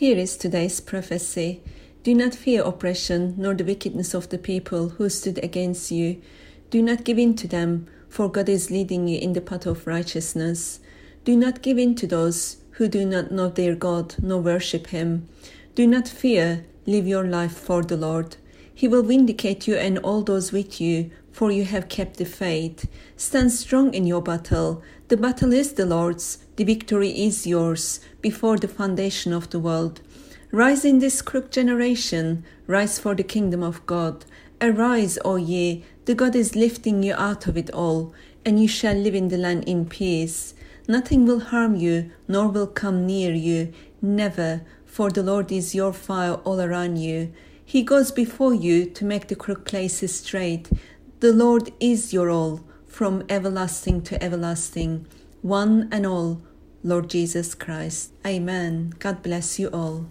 Here is today's prophecy. Do not fear oppression, nor the wickedness of the people who stood against you. Do not give in to them, for God is leading you in the path of righteousness. Do not give in to those who do not know their God, nor worship Him. Do not fear, live your life for the Lord. He will vindicate you and all those with you, for you have kept the faith. Stand strong in your battle. The battle is the Lord's, the victory is yours, before the foundation of the world. Rise in this crooked generation, rise for the kingdom of God. Arise, O ye, the God is lifting you out of it all, and you shall live in the land in peace. Nothing will harm you, nor will come near you, never, for the Lord is your fire all around you. He goes before you to make the crooked places straight. The Lord is your all, from everlasting to everlasting, one and all, Lord Jesus Christ. Amen. God bless you all.